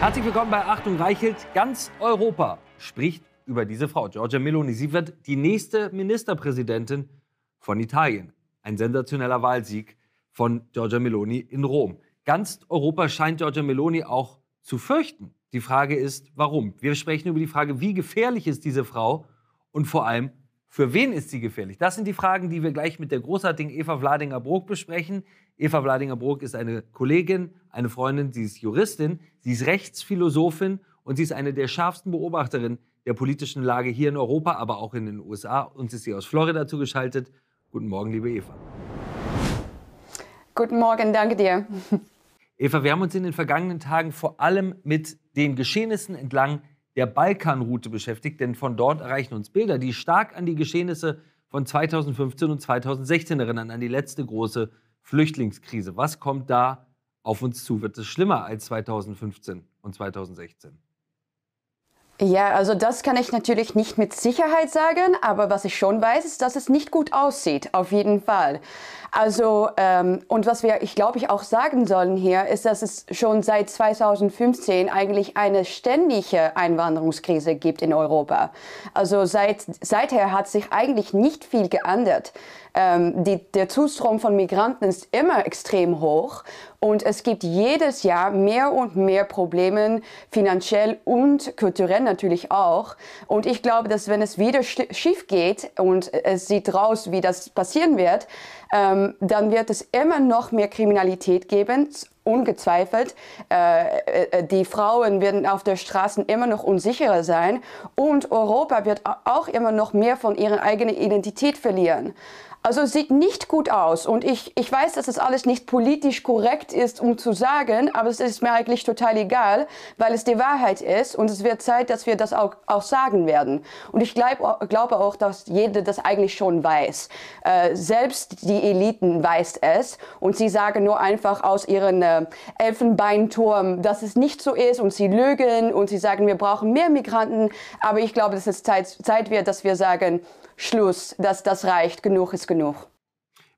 Herzlich willkommen bei Achtung Reichelt. Ganz Europa spricht über diese Frau, Giorgia Meloni. Sie wird die nächste Ministerpräsidentin von Italien. Ein sensationeller Wahlsieg von Giorgia Meloni in Rom. Ganz Europa scheint Giorgia Meloni auch zu fürchten. Die Frage ist, warum? Wir sprechen über die Frage, wie gefährlich ist diese Frau und vor allem, für wen ist sie gefährlich? Das sind die Fragen, die wir gleich mit der großartigen Eva Vladinger-Brok besprechen. Eva Vladinger-Brok ist eine Kollegin, eine Freundin, sie ist Juristin, sie ist Rechtsphilosophin und sie ist eine der schärfsten Beobachterinnen der politischen Lage hier in Europa, aber auch in den USA. Uns ist sie aus Florida zugeschaltet. Guten Morgen, liebe Eva. Guten Morgen, danke dir. Eva, wir haben uns in den vergangenen Tagen vor allem mit den Geschehnissen entlang der Balkanroute beschäftigt, denn von dort erreichen uns Bilder, die stark an die Geschehnisse von 2015 und 2016 erinnern, an die letzte große Flüchtlingskrise. Was kommt da auf uns zu? Wird es schlimmer als 2015 und 2016? Ja, also das kann ich natürlich nicht mit Sicherheit sagen, aber was ich schon weiß, ist, dass es nicht gut aussieht, auf jeden Fall. Also, ähm, und was wir, ich glaube, ich auch sagen sollen hier, ist, dass es schon seit 2015 eigentlich eine ständige Einwanderungskrise gibt in Europa. Also seit, seither hat sich eigentlich nicht viel geändert. Ähm, die, der Zustrom von Migranten ist immer extrem hoch und es gibt jedes Jahr mehr und mehr Probleme, finanziell und kulturell natürlich auch. Und ich glaube, dass wenn es wieder schief geht und es sieht raus, wie das passieren wird, ähm, dann wird es immer noch mehr Kriminalität geben, ungezweifelt. Äh, äh, die Frauen werden auf der Straße immer noch unsicherer sein und Europa wird auch immer noch mehr von ihrer eigenen Identität verlieren. Also es sieht nicht gut aus. Und ich, ich weiß, dass das alles nicht politisch korrekt ist, um zu sagen, aber es ist mir eigentlich total egal, weil es die Wahrheit ist. Und es wird Zeit, dass wir das auch, auch sagen werden. Und ich glaub, glaube auch, dass jeder das eigentlich schon weiß. Äh, selbst die Eliten weiß es. Und sie sagen nur einfach aus ihrem äh, Elfenbeinturm, dass es nicht so ist. Und sie lügen und sie sagen, wir brauchen mehr Migranten. Aber ich glaube, dass es Zeit, Zeit wird, dass wir sagen, Schluss, dass das reicht, genug ist genug.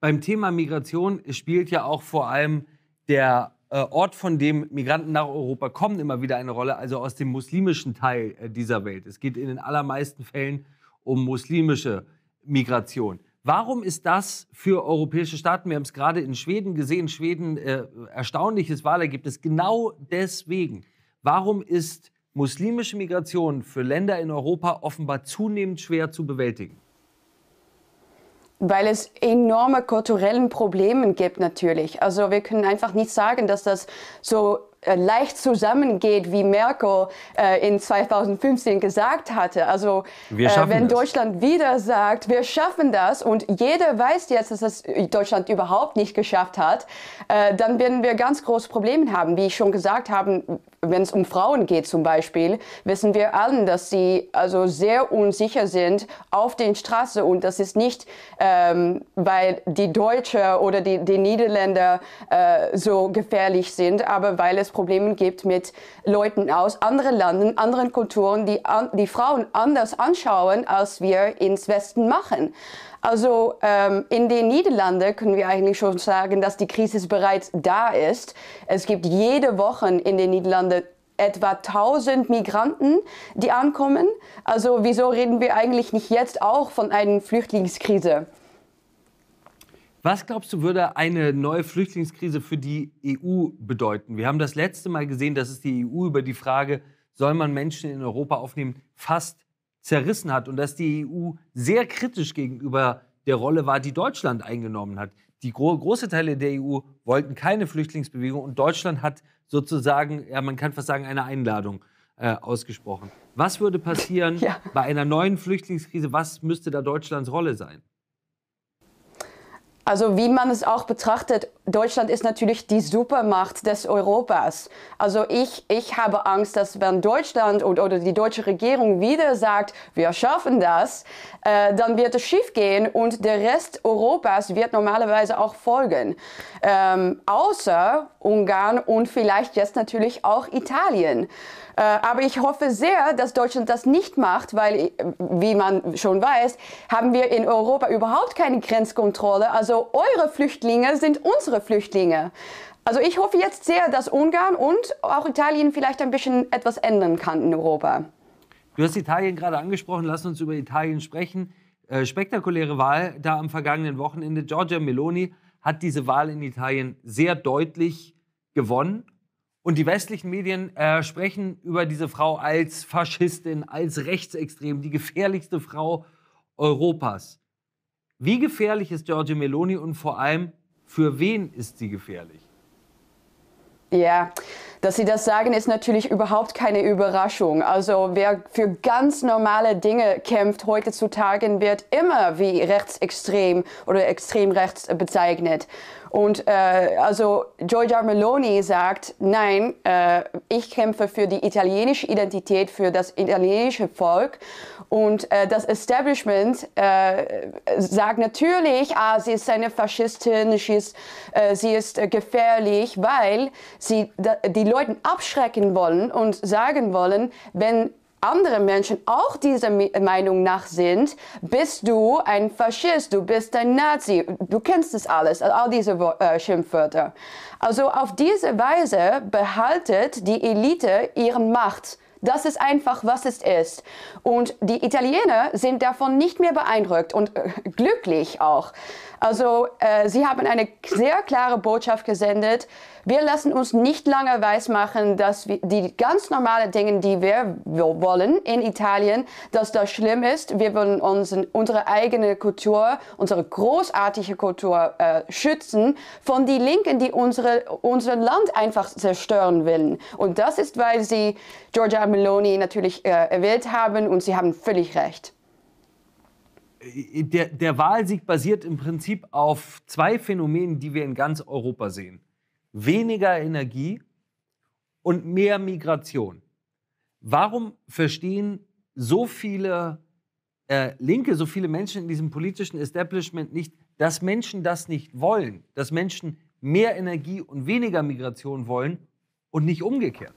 Beim Thema Migration spielt ja auch vor allem der äh, Ort, von dem Migranten nach Europa kommen, immer wieder eine Rolle, also aus dem muslimischen Teil äh, dieser Welt. Es geht in den allermeisten Fällen um muslimische Migration. Warum ist das für europäische Staaten, wir haben es gerade in Schweden gesehen, Schweden äh, erstaunliches Wahlergebnis, genau deswegen. Warum ist muslimische Migration für Länder in Europa offenbar zunehmend schwer zu bewältigen? Weil es enorme kulturellen Probleme gibt natürlich. Also wir können einfach nicht sagen, dass das so leicht zusammengeht, wie Merkel äh, in 2015 gesagt hatte. Also äh, wenn das. Deutschland wieder sagt, wir schaffen das und jeder weiß jetzt, dass das Deutschland überhaupt nicht geschafft hat, äh, dann werden wir ganz große Probleme haben. Wie ich schon gesagt habe, wenn es um Frauen geht zum Beispiel, wissen wir allen, dass sie also sehr unsicher sind auf den Straßen und das ist nicht, ähm, weil die Deutsche oder die, die Niederländer äh, so gefährlich sind, aber weil es Probleme gibt mit Leuten aus anderen Ländern, anderen Kulturen, die an, die Frauen anders anschauen, als wir ins Westen machen. Also ähm, in den Niederlanden können wir eigentlich schon sagen, dass die Krise bereits da ist. Es gibt jede Woche in den Niederlanden etwa 1000 Migranten, die ankommen. Also wieso reden wir eigentlich nicht jetzt auch von einer Flüchtlingskrise? Was glaubst du, würde eine neue Flüchtlingskrise für die EU bedeuten? Wir haben das letzte Mal gesehen, dass es die EU über die Frage, soll man Menschen in Europa aufnehmen, fast zerrissen hat und dass die EU sehr kritisch gegenüber der Rolle war, die Deutschland eingenommen hat. Die gro große Teile der EU wollten keine Flüchtlingsbewegung und Deutschland hat sozusagen, ja, man kann fast sagen, eine Einladung äh, ausgesprochen. Was würde passieren ja. bei einer neuen Flüchtlingskrise? Was müsste da Deutschlands Rolle sein? Also wie man es auch betrachtet, Deutschland ist natürlich die Supermacht des Europas. Also ich, ich habe Angst, dass wenn Deutschland und, oder die deutsche Regierung wieder sagt, wir schaffen das, äh, dann wird es schiefgehen und der Rest Europas wird normalerweise auch folgen. Ähm, außer Ungarn und vielleicht jetzt natürlich auch Italien. Äh, aber ich hoffe sehr, dass Deutschland das nicht macht, weil, äh, wie man schon weiß, haben wir in Europa überhaupt keine Grenzkontrolle. Also eure Flüchtlinge sind unsere Flüchtlinge. Also ich hoffe jetzt sehr, dass Ungarn und auch Italien vielleicht ein bisschen etwas ändern kann in Europa. Du hast Italien gerade angesprochen, lass uns über Italien sprechen. Äh, spektakuläre Wahl da am vergangenen Wochenende. Giorgia Meloni hat diese Wahl in Italien sehr deutlich gewonnen und die westlichen Medien äh, sprechen über diese Frau als Faschistin, als rechtsextrem, die gefährlichste Frau Europas. Wie gefährlich ist Giorgia Meloni und vor allem, für wen ist sie gefährlich? Ja, dass Sie das sagen, ist natürlich überhaupt keine Überraschung. Also wer für ganz normale Dinge kämpft heutzutage, wird immer wie rechtsextrem oder extrem rechts bezeichnet. Und äh, also Giorgia Meloni sagt, nein, äh, ich kämpfe für die italienische Identität, für das italienische Volk. Und äh, das Establishment äh, sagt natürlich, ah, sie ist eine Faschistin, sie ist, äh, sie ist gefährlich, weil sie die Leute abschrecken wollen und sagen wollen, wenn andere Menschen auch dieser Meinung nach sind, bist du ein Faschist, du bist ein Nazi, du kennst das alles, all diese äh, Schimpfwörter. Also auf diese Weise behaltet die Elite ihre Macht. Das ist einfach, was es ist. Und die Italiener sind davon nicht mehr beeindruckt und äh, glücklich auch. Also äh, sie haben eine sehr klare Botschaft gesendet. Wir lassen uns nicht lange weismachen, dass wir, die ganz normalen Dinge, die wir wollen in Italien, dass das schlimm ist. Wir wollen unseren, unsere eigene Kultur, unsere großartige Kultur äh, schützen von den Linken, die unsere, unser Land einfach zerstören wollen. Und das ist, weil sie Giorgia Meloni natürlich äh, erwählt haben und sie haben völlig recht der, der Wahlsieg basiert im Prinzip auf zwei Phänomenen, die wir in ganz Europa sehen. Weniger Energie und mehr Migration. Warum verstehen so viele äh, Linke, so viele Menschen in diesem politischen Establishment nicht, dass Menschen das nicht wollen, dass Menschen mehr Energie und weniger Migration wollen und nicht umgekehrt?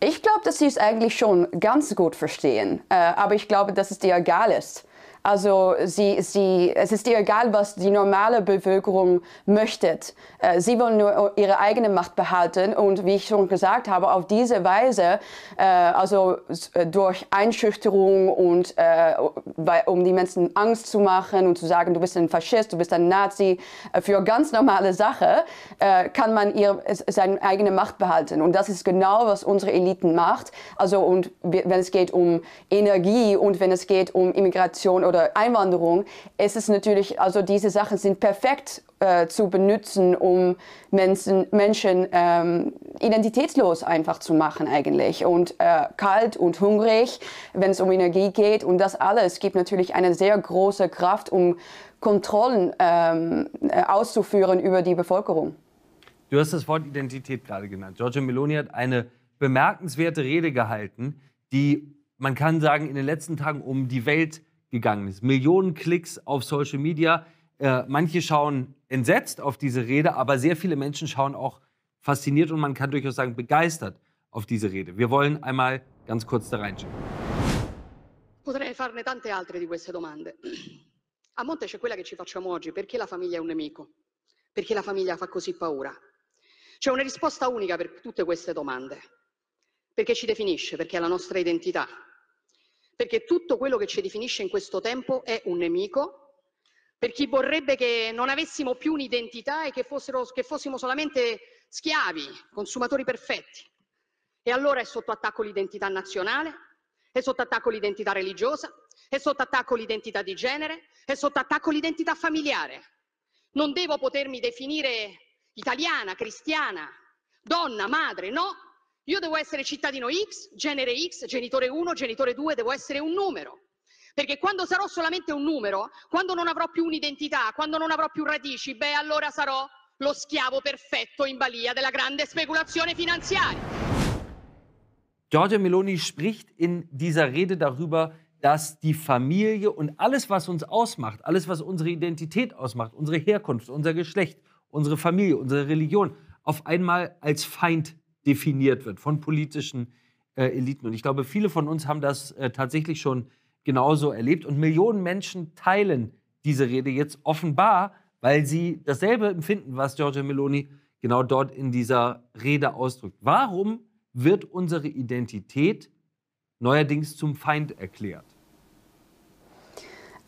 Ich glaube, dass sie es eigentlich schon ganz gut verstehen, äh, aber ich glaube, dass es dir egal ist. Also sie, sie, es ist ihr egal, was die normale Bevölkerung möchte. Äh, sie wollen nur ihre eigene Macht behalten und wie ich schon gesagt habe, auf diese Weise, äh, also äh, durch Einschüchterung und um die Menschen Angst zu machen und zu sagen, du bist ein Faschist, du bist ein Nazi, für ganz normale Sache kann man ihr, seine eigene Macht behalten. Und das ist genau, was unsere Eliten macht. Also und wenn es geht um Energie und wenn es geht um Immigration oder oder Einwanderung, ist es natürlich, also diese Sachen sind perfekt äh, zu benutzen, um Menschen, Menschen ähm, identitätslos einfach zu machen eigentlich und äh, kalt und hungrig, wenn es um Energie geht und das alles gibt natürlich eine sehr große Kraft, um Kontrollen ähm, äh, auszuführen über die Bevölkerung. Du hast das Wort Identität gerade genannt. Giorgio Meloni hat eine bemerkenswerte Rede gehalten, die, man kann sagen, in den letzten Tagen um die Welt gegangen ist. Millionen Klicks auf Social Media. Äh, manche schauen entsetzt auf diese Rede, aber sehr viele Menschen schauen auch fasziniert und man kann durchaus sagen begeistert auf diese Rede. Wir wollen einmal ganz kurz da reinschauen. Potrei farne tante altre di queste domande. A monte c'è quella che ci facciamo oggi, perché la famiglia è un nemico? Perché la famiglia fa così paura? C'è una risposta unica per tutte queste domande. Perché ci definisce, perché è la nostra identità, perché tutto quello che ci definisce in questo tempo è un nemico, per chi vorrebbe che non avessimo più un'identità e che, fossero, che fossimo solamente schiavi, consumatori perfetti. E allora è sotto attacco l'identità nazionale, è sotto attacco l'identità religiosa, è sotto attacco l'identità di genere, è sotto attacco l'identità familiare. Non devo potermi definire italiana, cristiana, donna, madre, no, io devo essere cittadino X, genere X, genitore 1, genitore 2, devo essere un numero. Perché quando sarò solamente un numero, quando non avrò più un'identità, quando non avrò più radici, beh allora sarò lo schiavo perfetto in balia della grande speculazione finanziaria. Giorgia Meloni spricht in dieser Rede darüber, dass die Familie und alles, was uns ausmacht, alles, was unsere Identität ausmacht, unsere Herkunft, unser Geschlecht, unsere Familie, unsere Religion, auf einmal als Feind definiert wird von politischen äh, Eliten. Und ich glaube, viele von uns haben das äh, tatsächlich schon genauso erlebt. Und Millionen Menschen teilen diese Rede jetzt offenbar, weil sie dasselbe empfinden, was Giorgia Meloni genau dort in dieser Rede ausdrückt. Warum wird unsere Identität neuerdings zum Feind erklärt?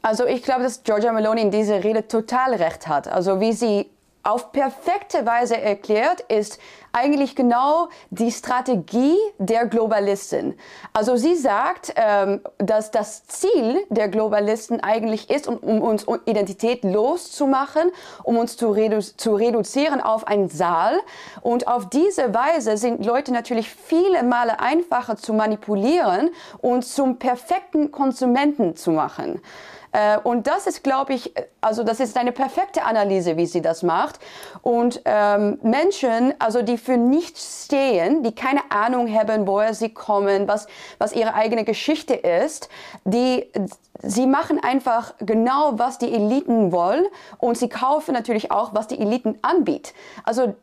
Also ich glaube, dass Giorgia Meloni in dieser Rede total recht hat. Also wie sie auf perfekte Weise erklärt, ist eigentlich genau die Strategie der Globalisten. Also sie sagt, ähm, dass das Ziel der Globalisten eigentlich ist, um, um uns Identität loszumachen, um uns zu, redu zu reduzieren auf einen Saal. Und auf diese Weise sind Leute natürlich viele Male einfacher zu manipulieren und zum perfekten Konsumenten zu machen. Äh, und das ist, glaube ich, also das ist eine perfekte Analyse, wie sie das macht. Und ähm, Menschen, also die für nichts stehen, die keine Ahnung haben, woher sie kommen, was, was ihre eigene Geschichte ist, die, sie machen einfach genau, was die Eliten wollen und sie kaufen natürlich auch, was die Eliten anbietet. Also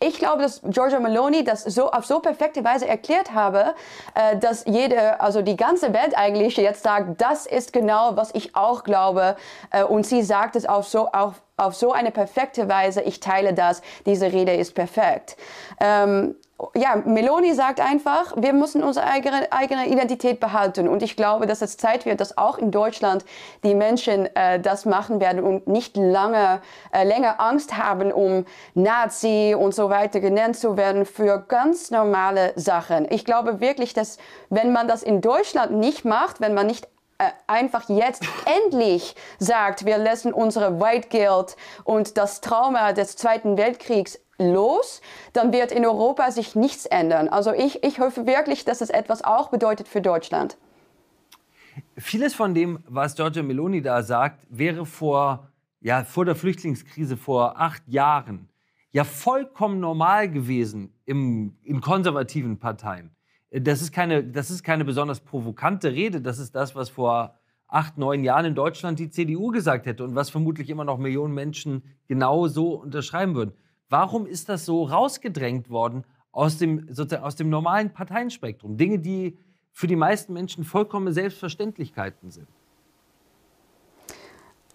ich glaube, dass Giorgia Meloni das so auf so perfekte Weise erklärt habe, äh, dass jede, also die ganze Welt eigentlich jetzt sagt, das ist genau, was ich auch glaube. Äh, und sie sagt es auf so, auf, auf so eine perfekte Weise, ich teile das, diese Rede ist perfekt. Ähm, ja, Meloni sagt einfach, wir müssen unsere eigene, eigene Identität behalten. Und ich glaube, dass es Zeit wird, dass auch in Deutschland die Menschen äh, das machen werden und nicht lange, äh, länger Angst haben, um Nazi und so weiter genannt zu werden für ganz normale Sachen. Ich glaube wirklich, dass wenn man das in Deutschland nicht macht, wenn man nicht einfach jetzt endlich sagt, wir lassen unsere White Guild und das Trauma des Zweiten Weltkriegs los, dann wird in Europa sich nichts ändern. Also ich, ich hoffe wirklich, dass es etwas auch bedeutet für Deutschland. Vieles von dem, was Giorgia Meloni da sagt, wäre vor, ja, vor der Flüchtlingskrise vor acht Jahren ja vollkommen normal gewesen im, in konservativen Parteien das ist, keine, das ist keine besonders provokante Rede. Das ist das, was vor acht, neun Jahren in Deutschland die CDU gesagt hätte und was vermutlich immer noch Millionen Menschen genau so unterschreiben würden. Warum ist das so rausgedrängt worden aus dem, sozusagen aus dem normalen Parteienspektrum? Dinge, die für die meisten Menschen vollkommene Selbstverständlichkeiten sind.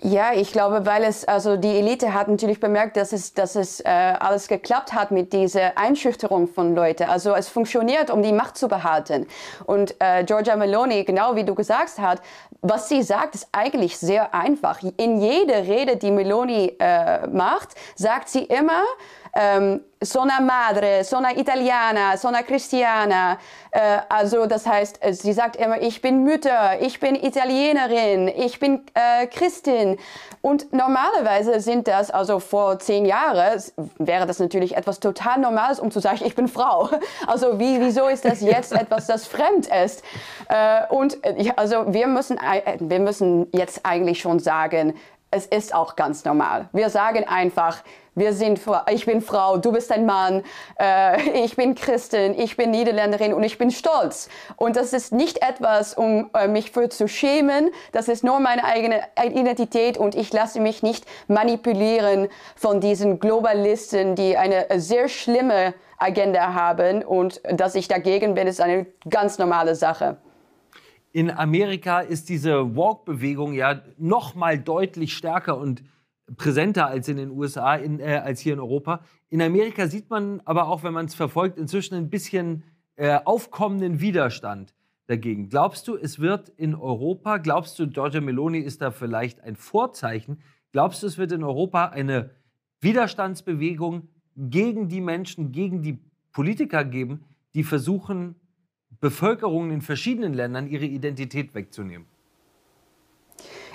Ja, ich glaube, weil es, also die Elite hat natürlich bemerkt, dass es, dass es äh, alles geklappt hat mit dieser Einschüchterung von Leuten. Also es funktioniert, um die Macht zu behalten. Und äh, Giorgia Meloni, genau wie du gesagt hast, was sie sagt, ist eigentlich sehr einfach. In jeder Rede, die Meloni äh, macht, sagt sie immer, ähm, sono madre, sono italiana, sono cristiana. Äh, also das heißt, äh, sie sagt immer, ich bin Mütter, ich bin Italienerin, ich bin äh, Christin. Und normalerweise sind das, also vor zehn Jahren wäre das natürlich etwas total Normales, um zu sagen, ich bin Frau. Also wie, wieso ist das jetzt etwas, das fremd ist? Äh, und äh, also wir müssen, äh, wir müssen jetzt eigentlich schon sagen, es ist auch ganz normal. Wir sagen einfach, wir sind, ich bin Frau, du bist ein Mann, äh, ich bin Christin, ich bin Niederländerin und ich bin stolz. Und das ist nicht etwas, um äh, mich für zu schämen. Das ist nur meine eigene Identität und ich lasse mich nicht manipulieren von diesen Globalisten, die eine sehr schlimme Agenda haben. Und dass ich dagegen bin, ist eine ganz normale Sache. In Amerika ist diese Walk-Bewegung ja noch mal deutlich stärker und präsenter als in den USA, in, äh, als hier in Europa. In Amerika sieht man aber auch, wenn man es verfolgt, inzwischen ein bisschen äh, aufkommenden Widerstand dagegen. Glaubst du, es wird in Europa, glaubst du, Giorgia Meloni ist da vielleicht ein Vorzeichen? Glaubst du, es wird in Europa eine Widerstandsbewegung gegen die Menschen, gegen die Politiker geben, die versuchen, Bevölkerungen in verschiedenen Ländern ihre Identität wegzunehmen?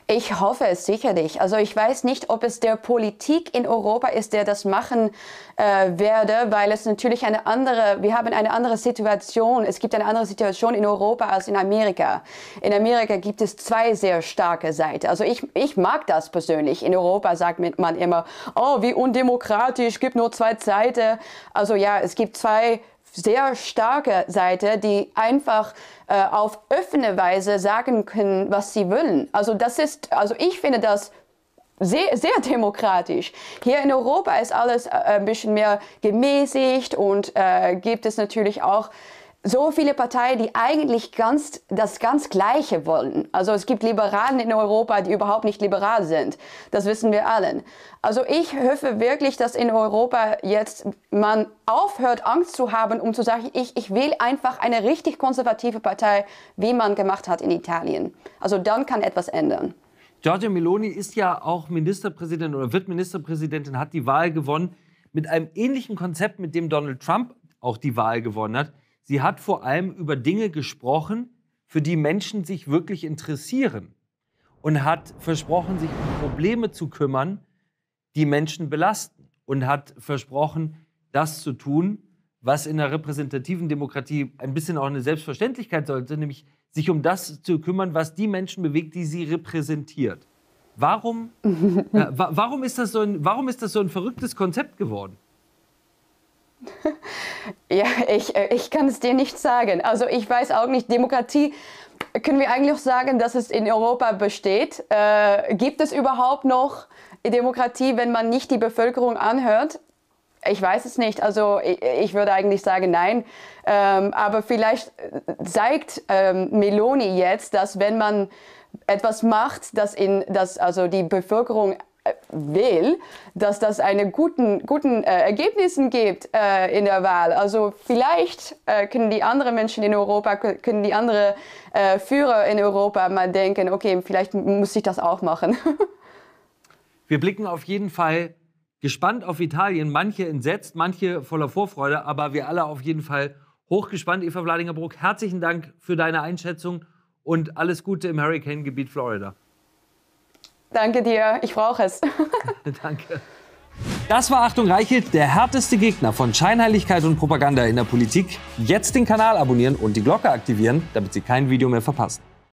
Ich hoffe es sicherlich. Also ich weiß nicht, ob es der Politik in Europa ist, der das machen äh, werde, weil es natürlich eine andere, wir haben eine andere Situation. Es gibt eine andere Situation in Europa als in Amerika. In Amerika gibt es zwei sehr starke Seiten. Also ich, ich mag das persönlich. In Europa sagt man immer, oh, wie undemokratisch, gibt nur zwei Seiten. Also ja, es gibt zwei sehr starke Seite, die einfach äh, auf offene Weise sagen können, was sie wollen. Also das ist, also ich finde das sehr, sehr demokratisch. Hier in Europa ist alles äh, ein bisschen mehr gemäßigt und äh, gibt es natürlich auch so viele Parteien, die eigentlich ganz, das ganz Gleiche wollen. Also es gibt Liberalen in Europa, die überhaupt nicht liberal sind. Das wissen wir allen. Also ich hoffe wirklich, dass in Europa jetzt man aufhört, Angst zu haben, um zu sagen, ich, ich will einfach eine richtig konservative Partei, wie man gemacht hat in Italien. Also dann kann etwas ändern. Giorgia Meloni ist ja auch Ministerpräsidentin oder wird Ministerpräsidentin, hat die Wahl gewonnen mit einem ähnlichen Konzept, mit dem Donald Trump auch die Wahl gewonnen hat. Sie hat vor allem über Dinge gesprochen, für die Menschen sich wirklich interessieren und hat versprochen, sich um Probleme zu kümmern, die Menschen belasten und hat versprochen, das zu tun, was in einer repräsentativen Demokratie ein bisschen auch eine Selbstverständlichkeit sollte, nämlich sich um das zu kümmern, was die Menschen bewegt, die sie repräsentiert. Warum, äh, warum, ist das so ein, warum ist das so ein verrücktes Konzept geworden? Ja, ich, äh, ich kann es dir nicht sagen. Also ich weiß auch nicht, Demokratie, können wir eigentlich auch sagen, dass es in Europa besteht? Äh, gibt es überhaupt noch Demokratie, wenn man nicht die Bevölkerung anhört? Ich weiß es nicht. Also ich, ich würde eigentlich sagen, nein. Ähm, aber vielleicht zeigt ähm, Meloni jetzt, dass wenn man etwas macht, das, in, das also die Bevölkerung will, dass das eine guten, guten äh, Ergebnissen gibt äh, in der Wahl. Also vielleicht äh, können die anderen Menschen in Europa, können die anderen äh, Führer in Europa mal denken, okay, vielleicht muss ich das auch machen. Wir blicken auf jeden Fall gespannt auf Italien, manche entsetzt, manche voller Vorfreude, aber wir alle auf jeden Fall hochgespannt. Eva Vladingerbrook, herzlichen Dank für deine Einschätzung und alles Gute im Hurricane-Gebiet Florida. Danke dir, ich brauche es. Danke. Das war Achtung Reichelt, der härteste Gegner von Scheinheiligkeit und Propaganda in der Politik. Jetzt den Kanal abonnieren und die Glocke aktivieren, damit Sie kein Video mehr verpassen.